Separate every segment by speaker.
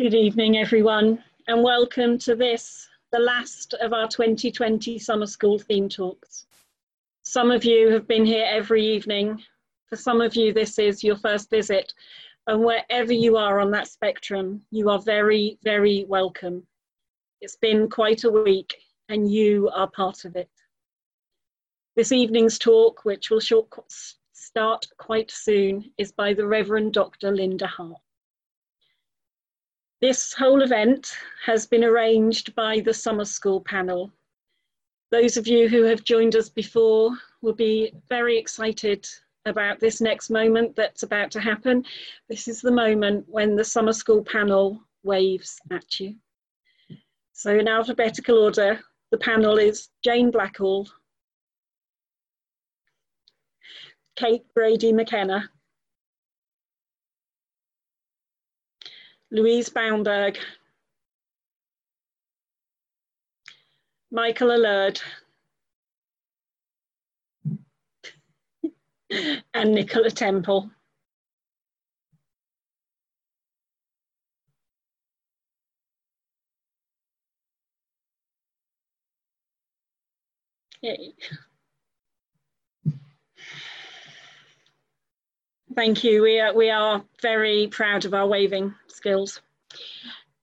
Speaker 1: Good evening, everyone, and welcome to this, the last of our 2020 summer school theme talks. Some of you have been here every evening. For some of you, this is your first visit. And wherever you are on that spectrum, you are very, very welcome. It's been quite a week, and you are part of it. This evening's talk, which will start quite soon, is by the Reverend Dr. Linda Hart. This whole event has been arranged by the summer school panel. Those of you who have joined us before will be very excited about this next moment that's about to happen. This is the moment when the summer school panel waves at you. So in alphabetical order, the panel is Jane Blackall, Kate Brady McKenna, Louise Baumberg, Michael Allard, and Nicola Temple. Yay. Thank you. We are, we are very proud of our waving skills.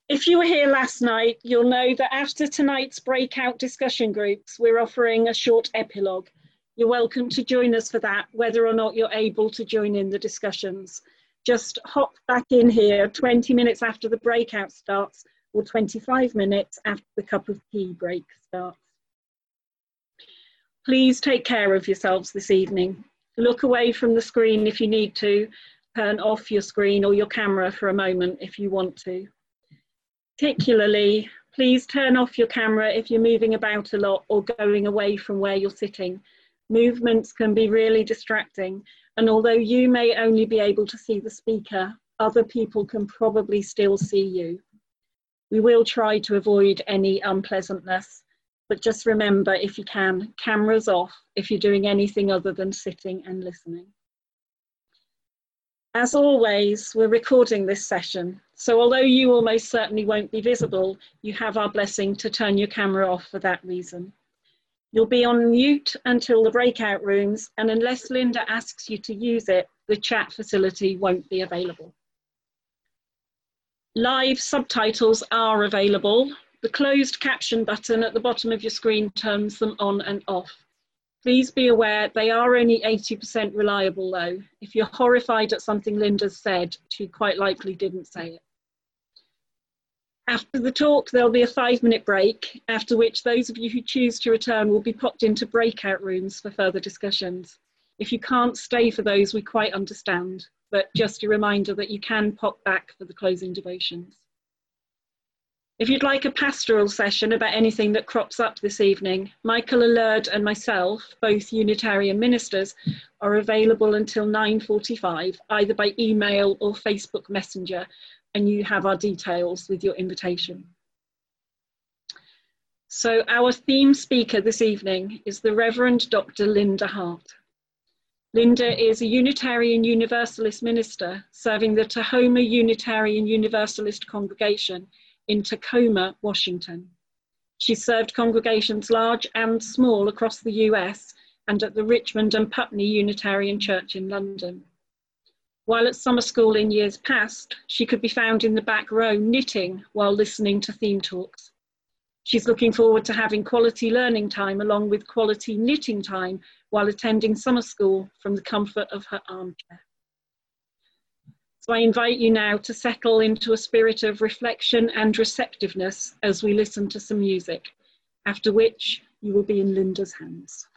Speaker 1: If you were here last night, you'll know that after tonight's breakout discussion groups, we're offering a short epilogue. You're welcome to join us for that, whether or not you're able to join in the discussions. Just hop back in here 20 minutes after the breakout starts or 25 minutes after the cup of tea break starts. Please take care of yourselves this evening. Look away from the screen if you need to. Turn off your screen or your camera for a moment if you want to. Particularly, please turn off your camera if you're moving about a lot or going away from where you're sitting. Movements can be really distracting, and although you may only be able to see the speaker, other people can probably still see you. We will try to avoid any unpleasantness but just remember, if you can, cameras off if you're doing anything other than sitting and listening. As always, we're recording this session, so although you almost certainly won't be visible, you have our blessing to turn your camera off for that reason. You'll be on mute until the breakout rooms, and unless Linda asks you to use it, the chat facility won't be available. Live subtitles are available, the closed caption button at the bottom of your screen turns them on and off. Please be aware they are only 80% reliable though. If you're horrified at something Linda said, she quite likely didn't say it. After the talk, there'll be a five minute break, after which those of you who choose to return will be popped into breakout rooms for further discussions. If you can't stay for those, we quite understand, but just a reminder that you can pop back for the closing devotions. If you'd like a pastoral session about anything that crops up this evening, Michael Allard and myself, both Unitarian ministers, are available until 9.45, either by email or Facebook Messenger, and you have our details with your invitation. So our theme speaker this evening is the Reverend Dr. Linda Hart. Linda is a Unitarian Universalist minister serving the Tahoma Unitarian Universalist congregation in Tacoma, Washington. She served congregations large and small across the US and at the Richmond and Putney Unitarian Church in London. While at summer school in years past, she could be found in the back row knitting while listening to theme talks. She's looking forward to having quality learning time along with quality knitting time while attending summer school from the comfort of her armchair. So I invite you now to settle into a spirit of reflection and receptiveness as we listen to some music, after which you will be in Linda's hands.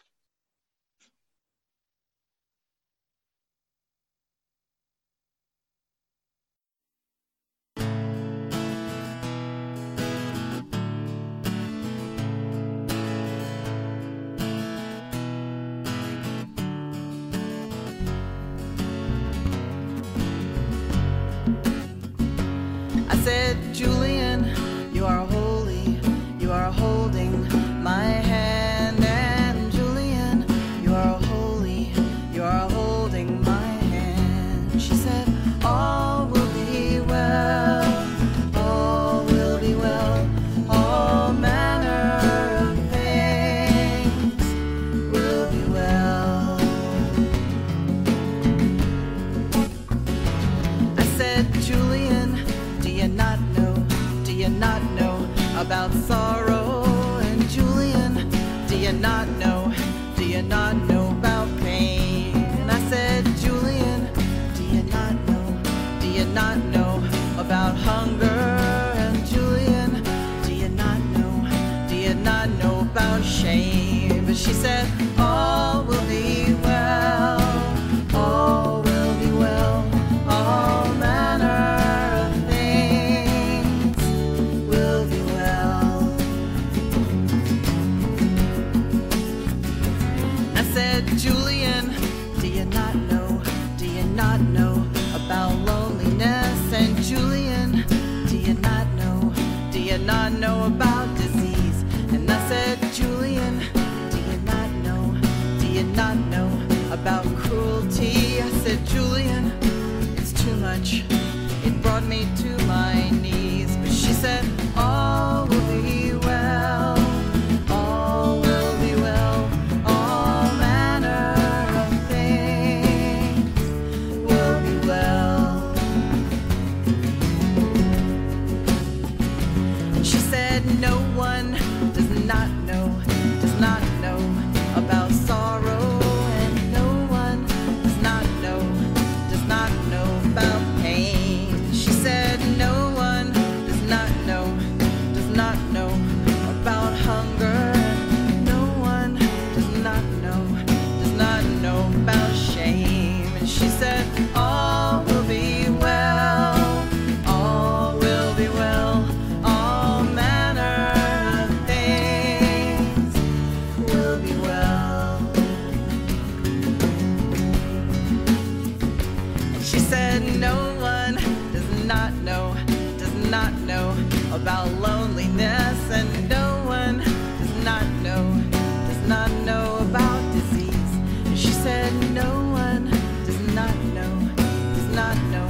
Speaker 2: She said, about loneliness, and no one does not know, does not know about disease. And she said, No one does not know, does not know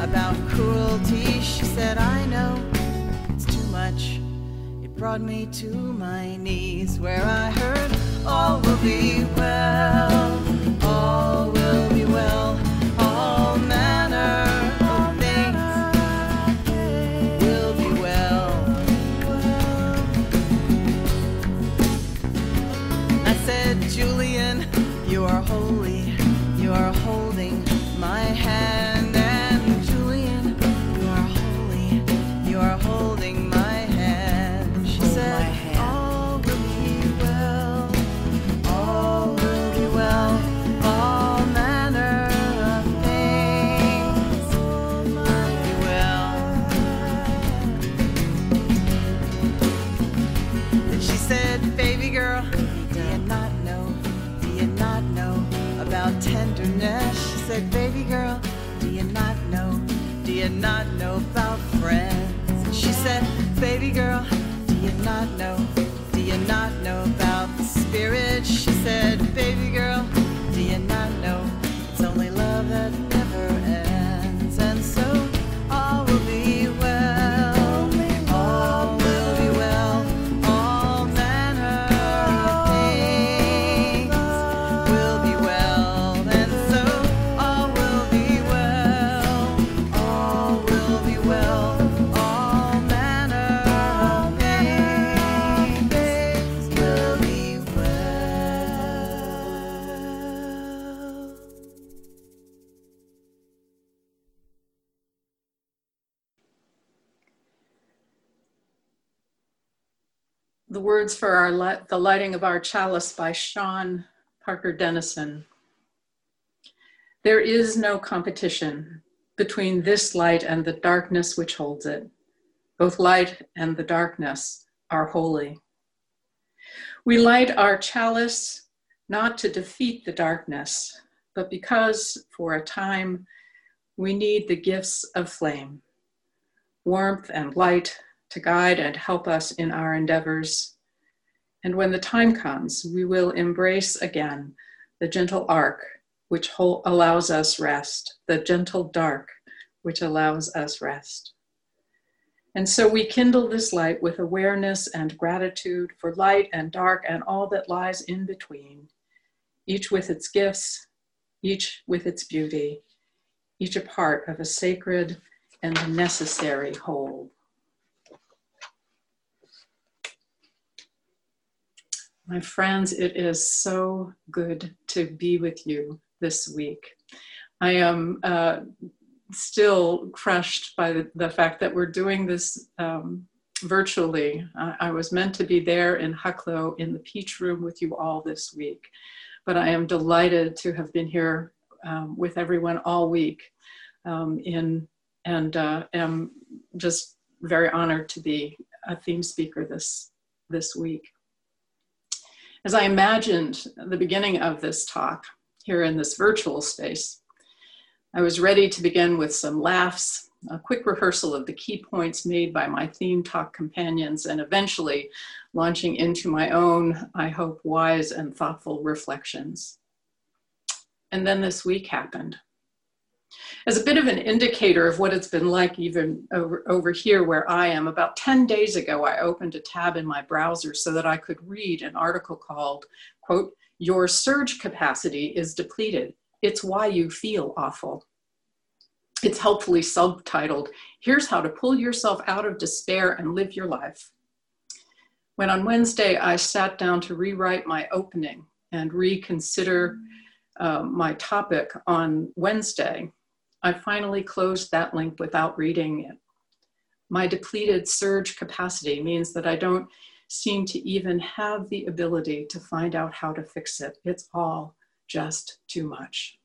Speaker 2: about cruelty. She said, I know it's too much. It brought me to my knees where I heard all will be well, all will not know? Do you not know about the spirit? She said, Baby
Speaker 3: words for our the lighting of our chalice by Sean Parker Dennison. There is no competition between this light and the darkness which holds it. Both light and the darkness are holy. We light our chalice not to defeat the darkness, but because for a time we need the gifts of flame, warmth and light to guide and help us in our endeavors. And when the time comes, we will embrace again the gentle arc which allows us rest, the gentle dark which allows us rest. And so we kindle this light with awareness and gratitude for light and dark and all that lies in between, each with its gifts, each with its beauty, each a part of a sacred, and necessary whole. My friends, it is so good to be with you this week. I am uh, still crushed by the, the, fact that we're doing this um, virtually. I, I, was meant to be there in Hucklow in the Peach Room with you all this week, but I am delighted to have been here um, with everyone all week um, in, and uh, am just very honored to be a theme speaker this, this week. As I imagined the beginning of this talk here in this virtual space, I was ready to begin with some laughs, a quick rehearsal of the key points made by my theme talk companions, and eventually launching into my own, I hope, wise and thoughtful reflections. And then this week happened. As a bit of an indicator of what it's been like even over, over here where I am, about 10 days ago, I opened a tab in my browser so that I could read an article called, quote, Your surge capacity is depleted. It's why you feel awful. It's helpfully subtitled, Here's How to Pull Yourself Out of Despair and Live Your Life. When on Wednesday I sat down to rewrite my opening and reconsider uh, my topic on Wednesday, I finally closed that link without reading it. My depleted surge capacity means that I don't seem to even have the ability to find out how to fix it. It's all just too much.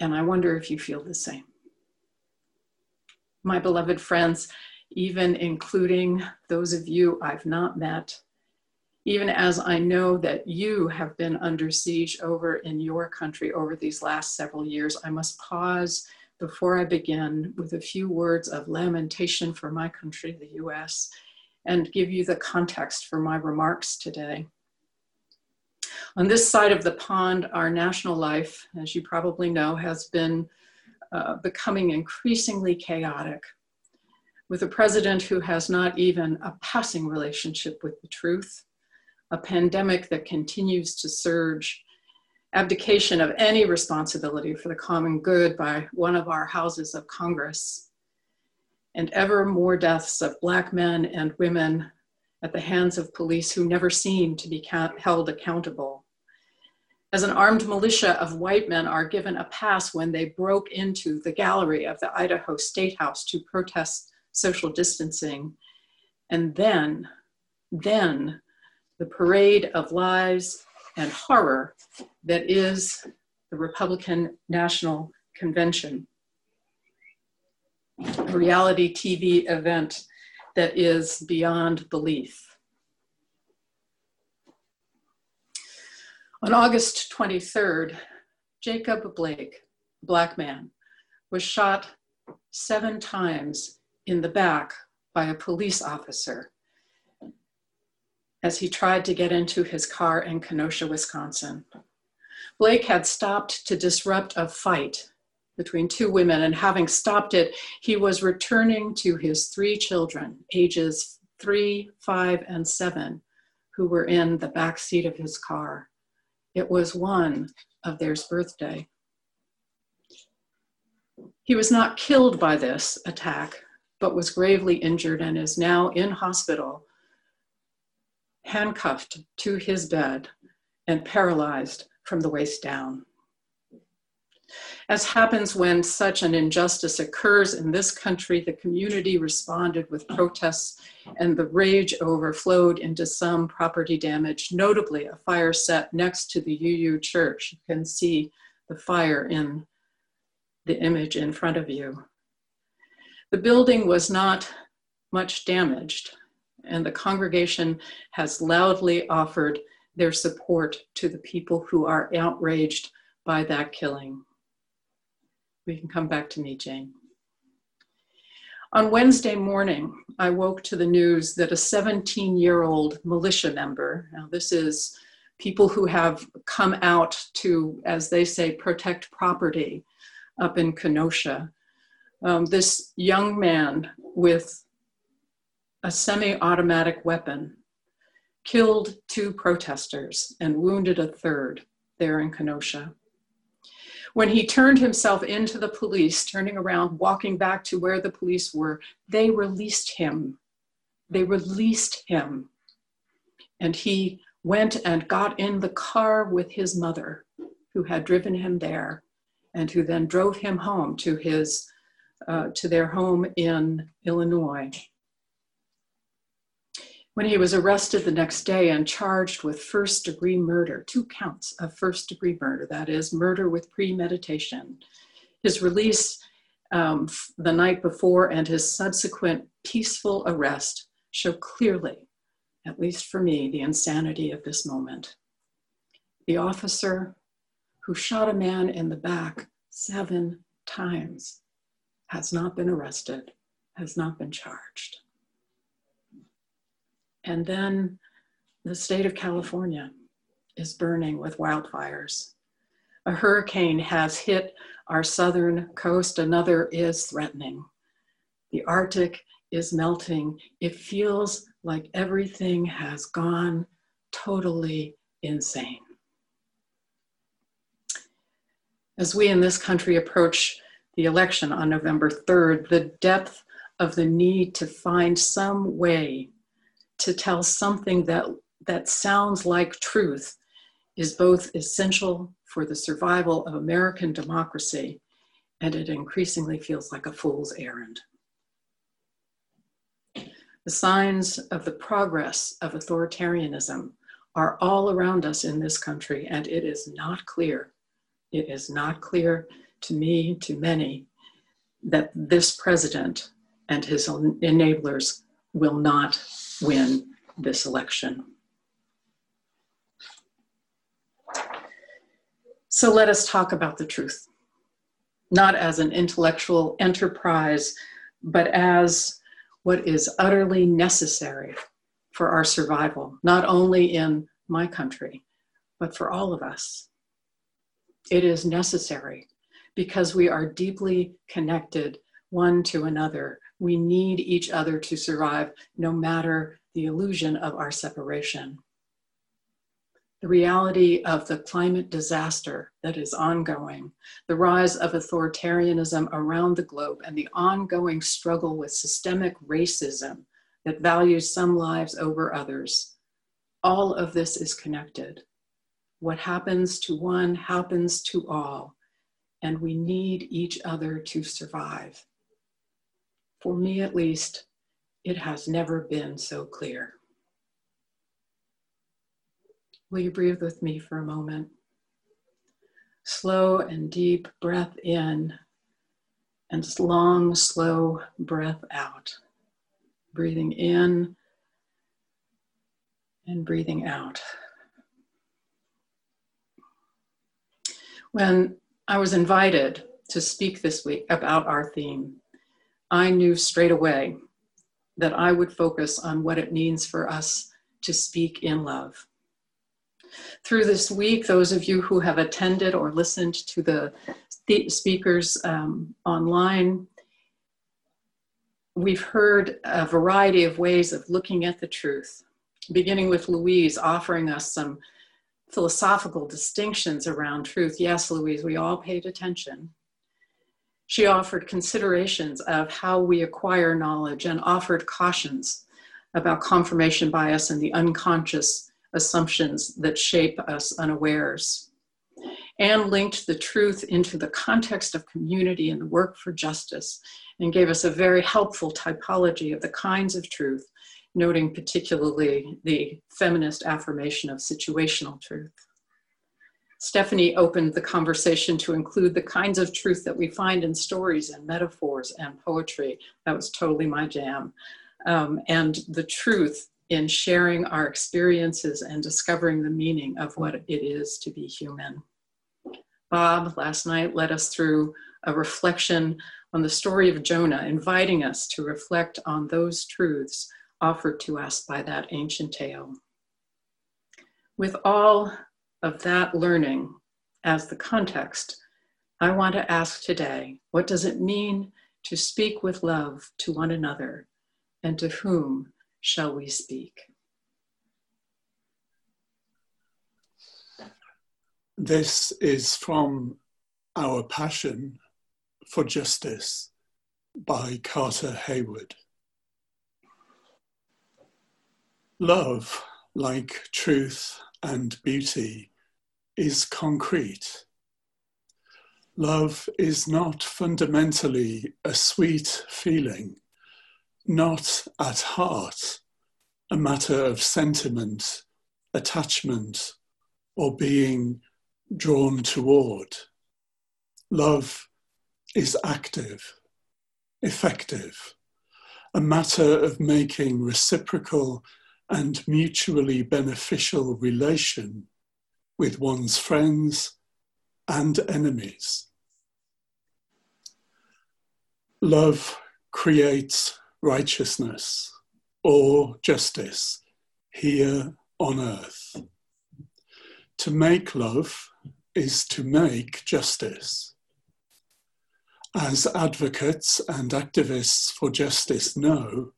Speaker 3: And I wonder if you feel the same. My beloved friends, even including those of you I've not met, even as I know that you have been under siege over in your country over these last several years, I must pause before I begin with a few words of lamentation for my country, the US, and give you the context for my remarks today. On this side of the pond, our national life, as you probably know, has been uh, becoming increasingly chaotic with a president who has not even a passing relationship with the truth a pandemic that continues to surge, abdication of any responsibility for the common good by one of our houses of Congress, and ever more deaths of Black men and women at the hands of police who never seem to be held accountable. As an armed militia of white men are given a pass when they broke into the gallery of the Idaho State House to protest social distancing. And then, then the parade of lies and horror that is the Republican National Convention, a reality TV event that is beyond belief. On August 23rd, Jacob Blake, a black man, was shot seven times in the back by a police officer as he tried to get into his car in Kenosha, Wisconsin. Blake had stopped to disrupt a fight between two women, and having stopped it, he was returning to his three children, ages three, five, and seven, who were in the back seat of his car. It was one of theirs birthday. He was not killed by this attack, but was gravely injured and is now in hospital handcuffed to his bed and paralyzed from the waist down. As happens when such an injustice occurs in this country, the community responded with protests and the rage overflowed into some property damage, notably a fire set next to the UU church. You can see the fire in the image in front of you. The building was not much damaged, and the congregation has loudly offered their support to the people who are outraged by that killing. We can come back to me, Jane. On Wednesday morning, I woke to the news that a 17 year old militia member, now this is people who have come out to, as they say, protect property up in Kenosha. Um, this young man with a semi automatic weapon, killed two protesters and wounded a third there in Kenosha. When he turned himself into the police, turning around, walking back to where the police were, they released him. They released him. And he went and got in the car with his mother, who had driven him there, and who then drove him home to his uh, to their home in Illinois. When he was arrested the next day and charged with first degree murder, two counts of first degree murder, that is, murder with premeditation, his release um, the night before and his subsequent peaceful arrest show clearly, at least for me, the insanity of this moment. The officer who shot a man in the back seven times has not been arrested, has not been charged. And then the state of California is burning with wildfires. A hurricane has hit our southern coast, another is threatening. The Arctic is melting. It feels like everything has gone totally insane. As we in this country approach the election on November 3rd, the depth of the need to find some way to tell something that, that sounds like truth is both essential for the survival of American democracy and it increasingly feels like a fool's errand. The signs of the progress of authoritarianism are all around us in this country, and it is not clear. It is not clear to me, to many, that this president and his enablers will not win this election. So let us talk about the truth, not as an intellectual enterprise, but as what is utterly necessary for our survival, not only in my country, but for all of us. It is necessary because we are deeply connected one to another. We need each other to survive, no matter the illusion of our separation. The reality of the climate disaster that is ongoing, the rise of authoritarianism around the globe, and the ongoing struggle with systemic racism that values some lives over others. All of this is connected. What happens to one happens to all and we need each other to survive. For me, at least, it has never been so clear. Will you breathe with me for a moment? Slow and deep breath in, and long, slow breath out. Breathing in and breathing out. When I was invited to speak this week about our theme. I knew straight away that I would focus on what it means for us to speak in love. Through this week, those of you who have attended or listened to the speakers um, online, we've heard a variety of ways of looking at the truth, beginning with Louise offering us some philosophical distinctions around truth. Yes, Louise, we all paid attention. She offered considerations of how we acquire knowledge and offered cautions about confirmation bias and the unconscious assumptions that shape us unawares. Anne linked the truth into the context of community and the work for justice and gave us a very helpful typology of the kinds of truth noting particularly the feminist affirmation of situational truth. Stephanie opened the conversation to include the kinds of truth that we find in stories and metaphors and poetry. That was totally my jam. Um, and the truth in sharing our experiences and discovering the meaning of what it is to be human. Bob last night led us through a reflection on the story of Jonah, inviting us to reflect on those truths offered to us by that ancient tale. With all of that learning as the context, I want to ask today what does it mean to speak with love to one another, and to whom shall we speak?
Speaker 4: This is from Our Passion for Justice by Carter Heyward. Love, like truth and beauty, is concrete. Love is not fundamentally a sweet feeling, not at heart a matter of sentiment, attachment, or being drawn toward. Love is active, effective, a matter of making reciprocal and mutually beneficial relation with one's friends and enemies. Love creates righteousness or justice here on earth. To make love is to make justice. As advocates and activists for justice know,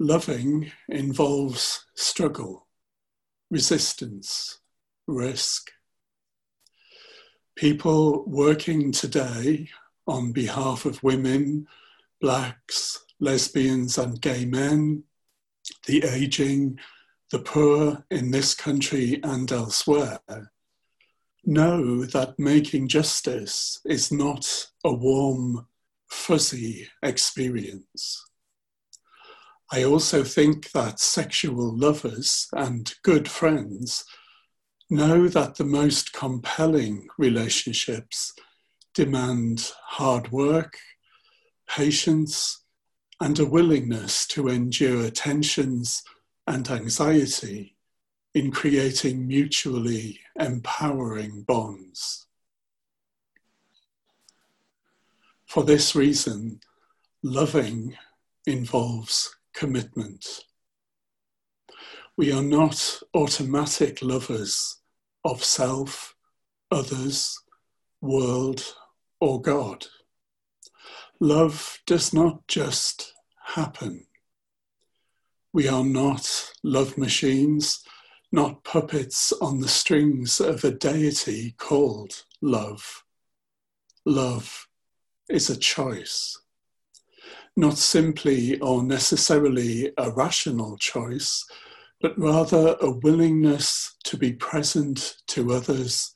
Speaker 4: loving involves struggle, resistance, risk. People working today on behalf of women, blacks, lesbians, and gay men, the aging, the poor in this country and elsewhere, know that making justice is not a warm, fuzzy experience. I also think that sexual lovers and good friends know that the most compelling relationships demand hard work, patience, and a willingness to endure tensions and anxiety in creating mutually empowering bonds. For this reason, loving involves commitment. We are not automatic lovers of self, others, world, or God. Love does not just happen. We are not love machines, not puppets on the strings of a deity called love. Love is a choice, not simply or necessarily a rational choice, but rather a willingness to be present to others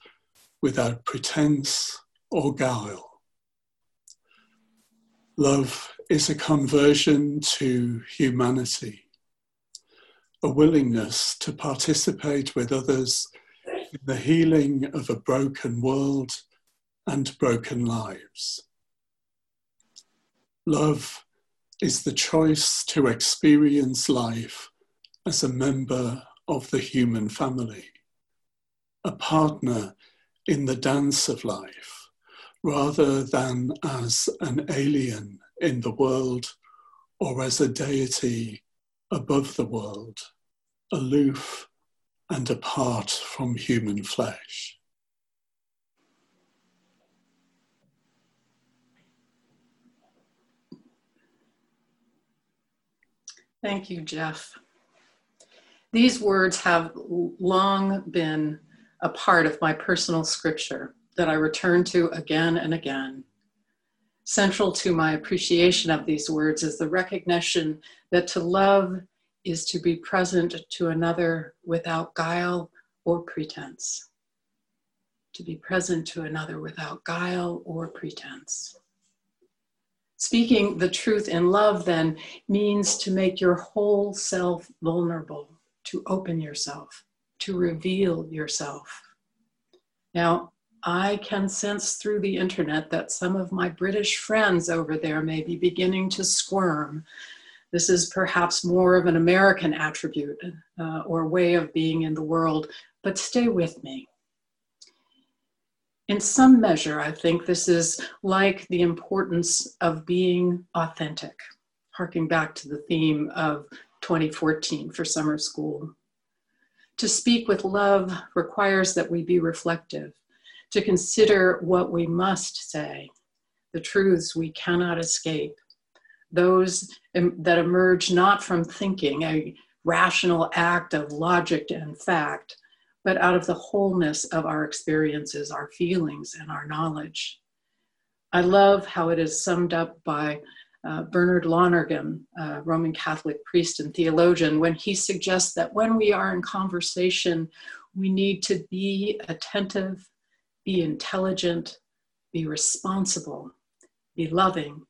Speaker 4: without pretense or guile. Love is a conversion to humanity a willingness to participate with others in the healing of a broken world and broken lives. Love is the choice to experience life as a member of the human family, a partner in the dance of life, rather than as an alien in the world or as a deity above the world aloof and apart from human flesh.
Speaker 3: Thank you, Jeff. These words have long been a part of my personal scripture that I return to again and again. Central to my appreciation of these words is the recognition that to love is to be present to another without guile or pretense. To be present to another without guile or pretense. Speaking the truth in love then means to make your whole self vulnerable, to open yourself, to reveal yourself. Now, I can sense through the internet that some of my British friends over there may be beginning to squirm this is perhaps more of an American attribute uh, or way of being in the world, but stay with me. In some measure, I think this is like the importance of being authentic, harking back to the theme of 2014 for summer school. To speak with love requires that we be reflective, to consider what we must say, the truths we cannot escape, those that emerge not from thinking, a rational act of logic and fact, but out of the wholeness of our experiences, our feelings, and our knowledge. I love how it is summed up by uh, Bernard Lonergan, a Roman Catholic priest and theologian, when he suggests that when we are in conversation, we need to be attentive, be intelligent, be responsible, be loving,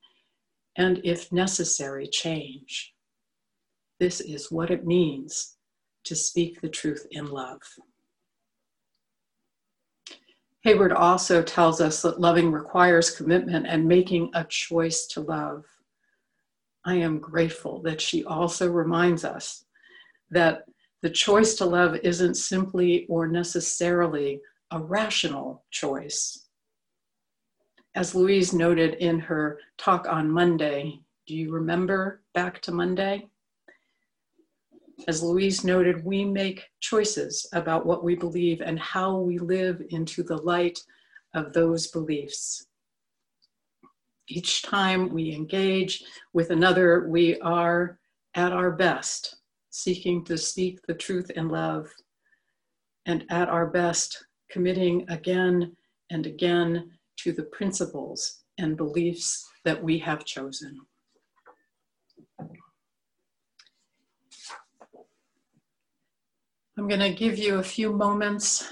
Speaker 3: and if necessary, change. This is what it means to speak the truth in love. Heyward also tells us that loving requires commitment and making a choice to love. I am grateful that she also reminds us that the choice to love isn't simply or necessarily a rational choice. As Louise noted in her talk on Monday, do you remember back to Monday? As Louise noted, we make choices about what we believe and how we live into the light of those beliefs. Each time we engage with another, we are at our best, seeking to speak the truth in love, and at our best, committing again and again to the principles and beliefs that we have chosen. I'm going to give you a few moments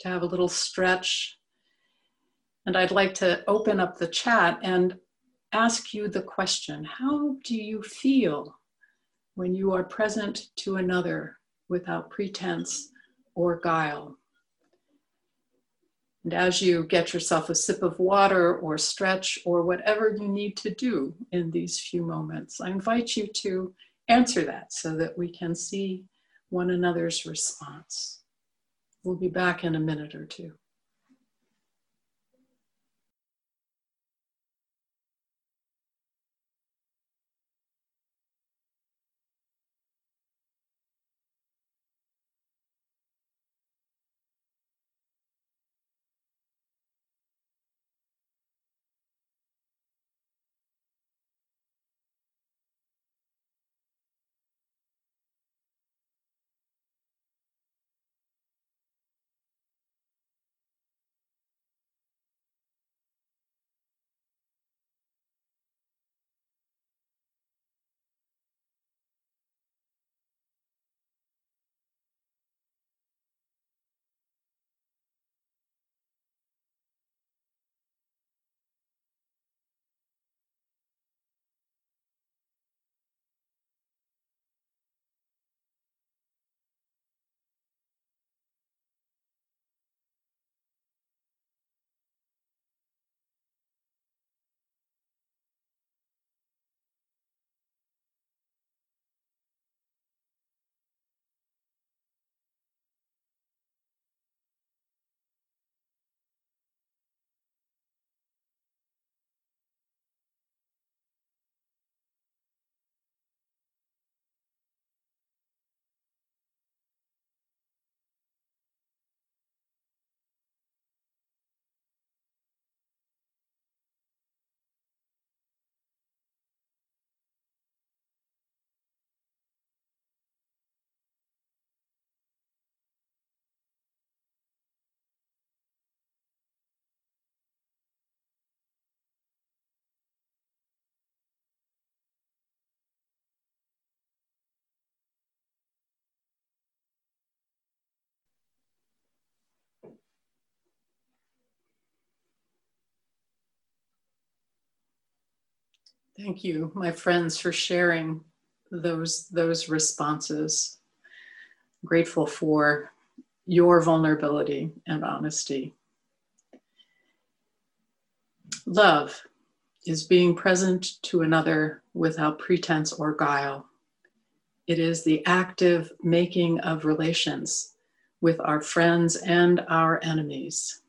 Speaker 3: to have a little stretch. And I'd like to open up the chat and ask you the question How do you feel when you are present to another without pretense or guile? And as you get yourself a sip of water or stretch or whatever you need to do in these few moments, I invite you to answer that so that we can see one another's response. We'll be back in a minute or two. Thank you, my friends, for sharing those, those responses. I'm grateful for your vulnerability and honesty. Love is being present to another without pretense or guile. It is the active making of relations with our friends and our enemies.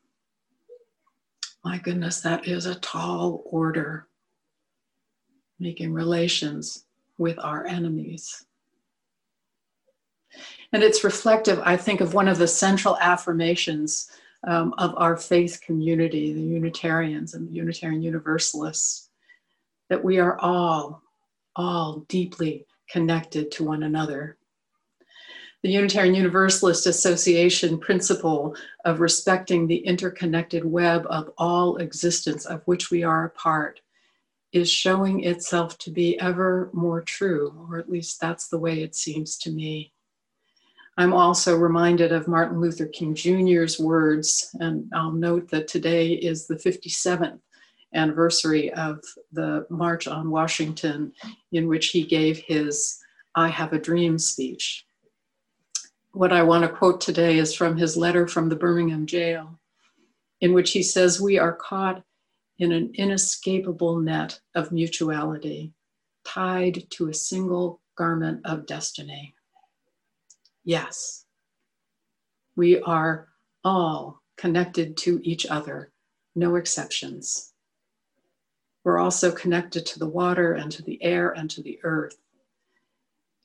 Speaker 3: My goodness, that is a tall order making relations with our enemies. And it's reflective, I think, of one of the central affirmations um, of our faith community, the Unitarians and the Unitarian Universalists, that we are all, all deeply connected to one another. The Unitarian Universalist Association principle of respecting the interconnected web of all existence of which we are a part is showing itself to be ever more true, or at least that's the way it seems to me. I'm also reminded of Martin Luther King Jr.'s words, and I'll note that today is the 57th anniversary of the March on Washington, in which he gave his I Have a Dream speech. What I want to quote today is from his letter from the Birmingham jail, in which he says, We are caught in an inescapable net of mutuality, tied to a single garment of destiny. Yes, we are all connected to each other, no exceptions. We're also connected to the water and to the air and to the earth.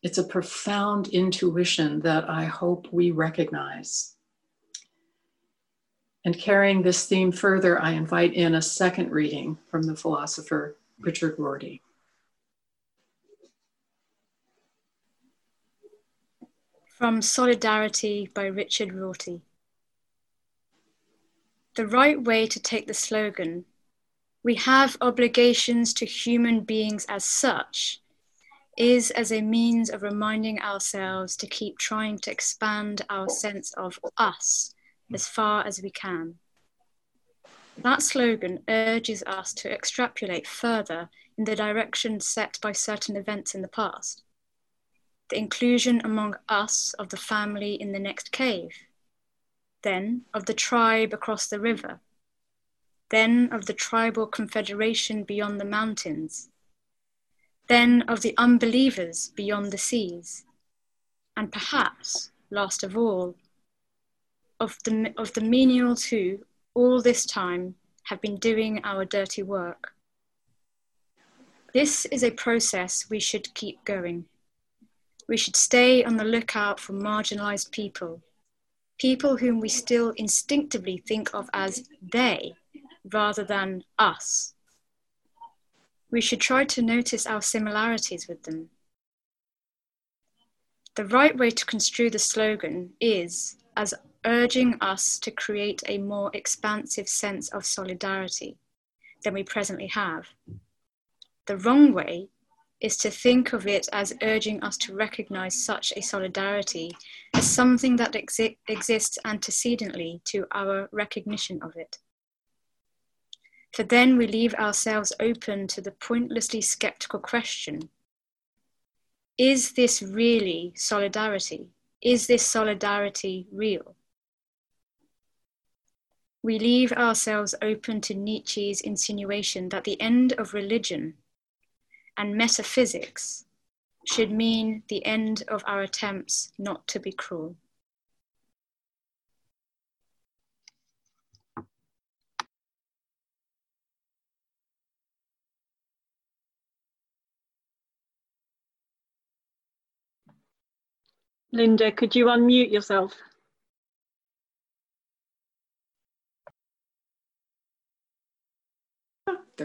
Speaker 3: It's a profound intuition that I hope we recognize. And carrying this theme further, I invite in a second reading from the philosopher Richard Rorty.
Speaker 5: From Solidarity by Richard Rorty. The right way to take the slogan, we have obligations to human beings as such, is as a means of reminding ourselves to keep trying to expand our sense of us as far as we can. That slogan urges us to extrapolate further in the direction set by certain events in the past. The inclusion among us of the family in the next cave, then of the tribe across the river, then of the tribal confederation beyond the mountains, then of the unbelievers beyond the seas, and perhaps, last of all, of the, of the menials who, all this time, have been doing our dirty work. This is a process we should keep going. We should stay on the lookout for marginalized people, people whom we still instinctively think of as they rather than us. We should try to notice our similarities with them. The right way to construe the slogan is, as urging us to create a more expansive sense of solidarity than we presently have. The wrong way is to think of it as urging us to recognize such a solidarity as something that exi- exists antecedently to our recognition of it. For then we leave ourselves open to the pointlessly skeptical question Is this really solidarity? Is this solidarity real? We leave ourselves open to Nietzsche's insinuation that the end of religion and metaphysics should mean the end of our attempts not to be cruel.
Speaker 1: Linda, could you unmute yourself?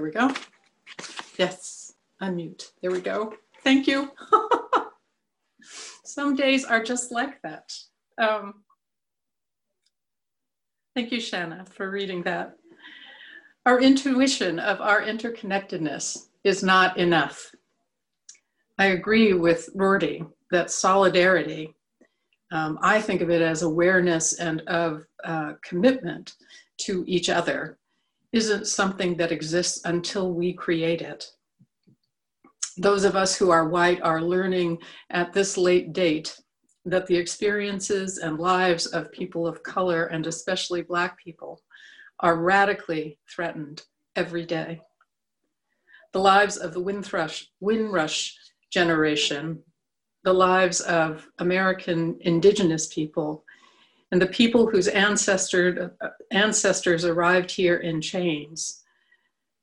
Speaker 3: There we go. Yes, unmute. There we go. Thank you. Some days are just like that. Um, thank you, Shanna, for reading that. Our intuition of our interconnectedness is not enough. I agree with Rorty that solidarity, um, I think of it as awareness and of uh, commitment to each other isn't something that exists until we create it. Those of us who are white are learning at this late date that the experiences and lives of people of color, and especially Black people, are radically threatened every day. The lives of the Windrush, Windrush generation, the lives of American indigenous people, and the people whose ancestor, ancestors arrived here in chains,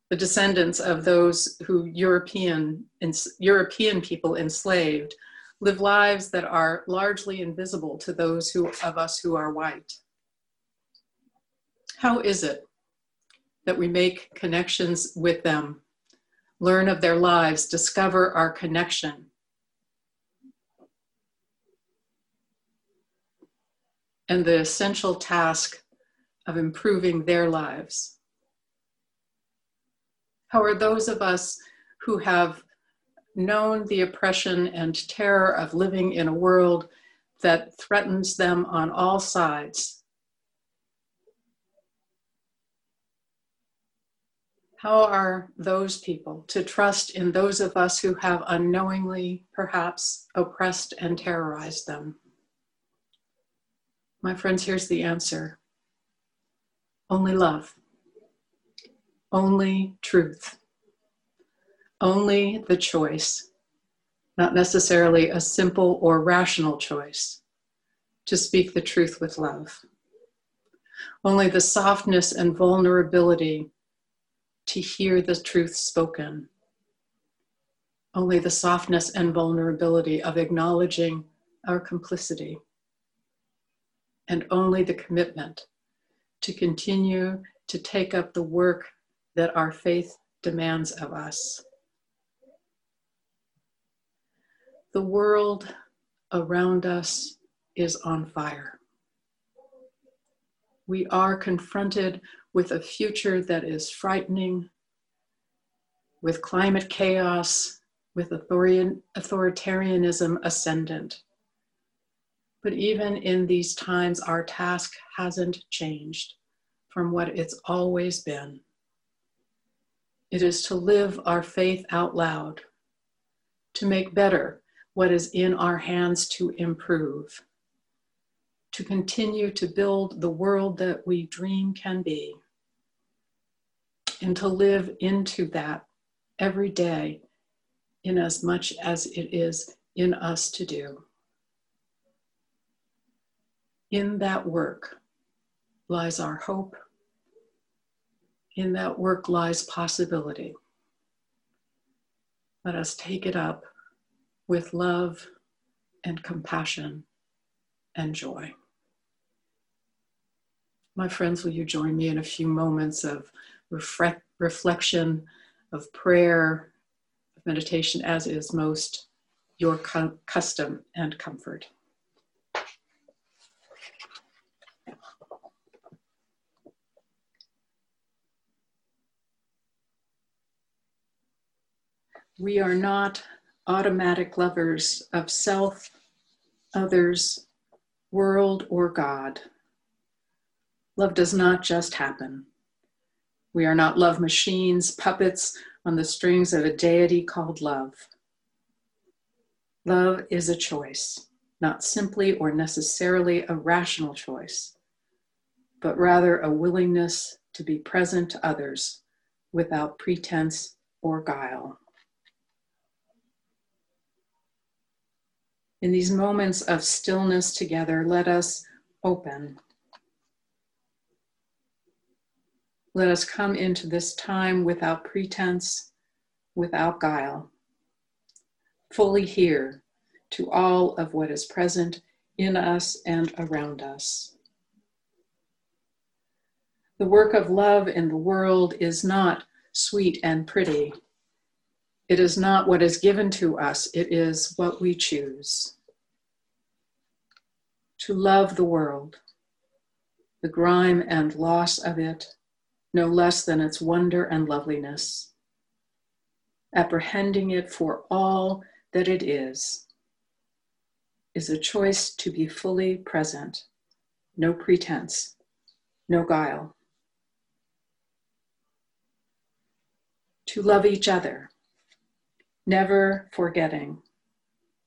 Speaker 3: the descendants of those who European, European people enslaved, live lives that are largely invisible to those who, of us who are white. How is it that we make connections with them, learn of their lives, discover our connection, and the essential task of improving their lives? How are those of us who have known the oppression and terror of living in a world that threatens them on all sides? How are those people to trust in those of us who have unknowingly, perhaps, oppressed and terrorized them? My friends, here's the answer. Only love, only truth, only the choice, not necessarily a simple or rational choice, to speak the truth with love. Only the softness and vulnerability to hear the truth spoken. Only the softness and vulnerability of acknowledging our complicity and only the commitment to continue to take up the work that our faith demands of us. The world around us is on fire. We are confronted with a future that is frightening, with climate chaos, with authoritarianism ascendant. But even in these times, our task hasn't changed from what it's always been. It is to live our faith out loud, to make better what is in our hands to improve, to continue to build the world that we dream can be, and to live into that every day in as much as it is in us to do. In that work lies our hope. In that work lies possibility. Let us take it up with love and compassion and joy. My friends, will you join me in a few moments of reflect, reflection, of prayer, of meditation, as is most your custom and comfort? We are not automatic lovers of self, others, world, or God. Love does not just happen. We are not love machines, puppets on the strings of a deity called love. Love is a choice, not simply or necessarily a rational choice, but rather a willingness to be present to others without pretense or guile. In these moments of stillness together, let us open. Let us come into this time without pretense, without guile, fully here to all of what is present in us and around us. The work of love in the world is not sweet and pretty. It is not what is given to us, it is what we choose. To love the world, the grime and loss of it, no less than its wonder and loveliness, apprehending it for all that it is, is a choice to be fully present, no pretense, no guile. To love each other never forgetting,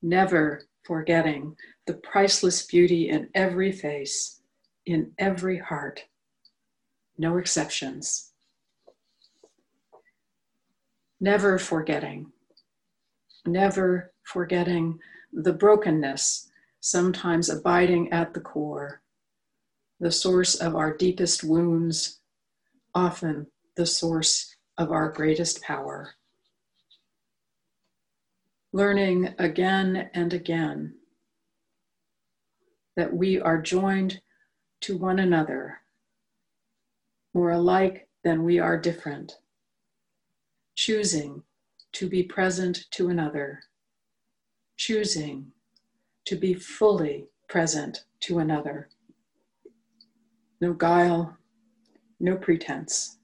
Speaker 3: never forgetting the priceless beauty in every face, in every heart, no exceptions. Never forgetting, never forgetting the brokenness sometimes abiding at the core, the source of our deepest wounds, often the source of our greatest power learning again and again that we are joined to one another, more alike than we are different, choosing to be present to another, choosing to be fully present to another, no guile, no pretense.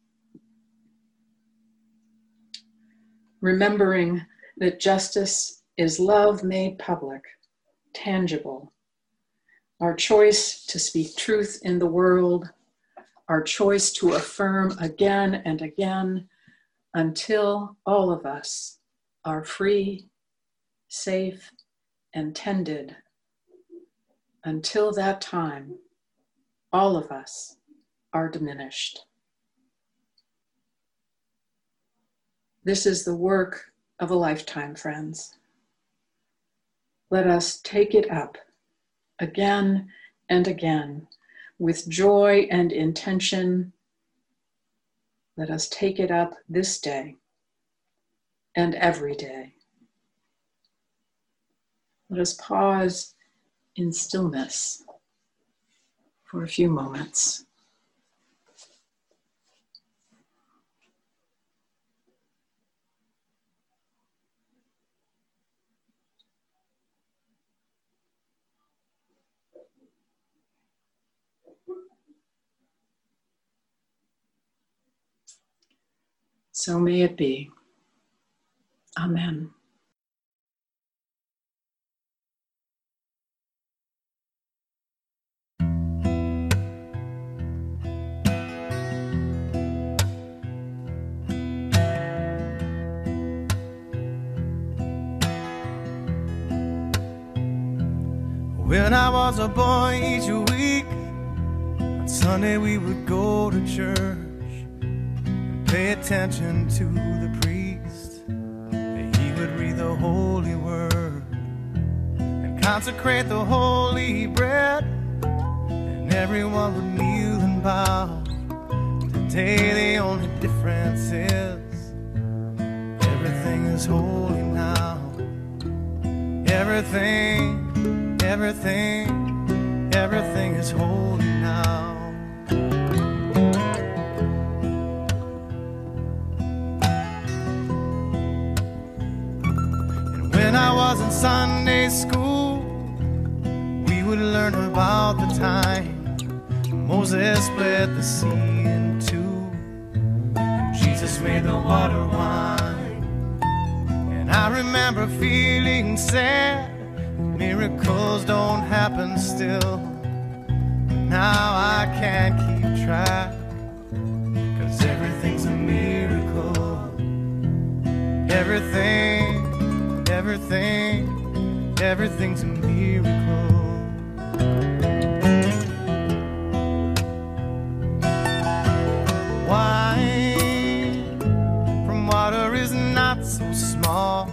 Speaker 3: Remembering that justice is love made public, tangible. Our choice to speak truth in the world, our choice to affirm again and again until all of us are free, safe, and tended. Until that time, all of us are diminished. This is the work of a lifetime, friends. Let us take it up again and again with joy and intention. Let us take it up this day and every day. Let us pause in stillness for a few moments. So may it be. Amen.
Speaker 6: When I was a boy each week, on Sunday we would go to church pay attention to the priest. That he would read the holy word and consecrate the holy bread, and everyone would kneel and bow. Today the only difference is everything is holy now. Everything everything, everything is holy I was in Sunday school, we would learn about the time Moses split the sea in two, Jesus made the water wine. And I remember feeling sad miracles don't happen still. Now I can't keep track, Everything, everything, everything's a miracle. Wine from water is not so small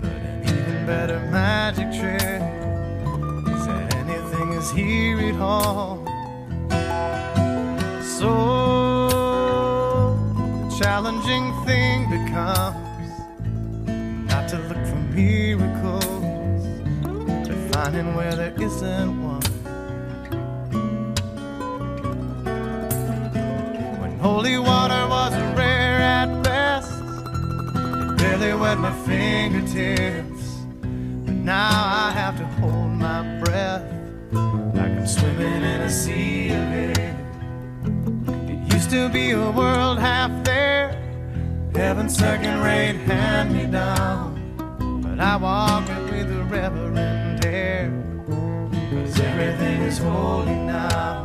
Speaker 6: but an even better magic trick is that anything is here at all. So the challenging thing becomes where there isn't one. When holy water was rare at best, it barely wet my fingertips. But now I have to hold my breath like I'm swimming in a sea of it. It used to be a world half there, heaven's second rate hand me down. But I walk everything is holy now.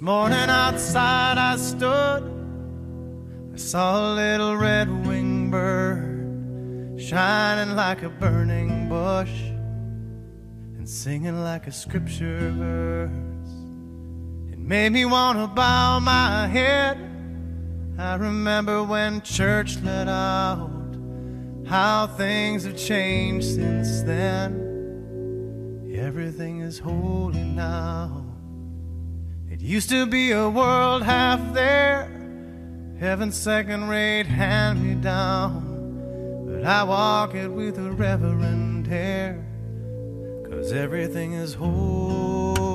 Speaker 6: This morning outside I stood, I saw a little red winged bird shining like a burning bush and singing like a scripture verse. It made me want to bow my head. I remember when church let out how things have changed since then. Everything is holy now. It used to be a world half there, heaven's second rate hand me down. But I walk it with a reverend air, cause everything is now.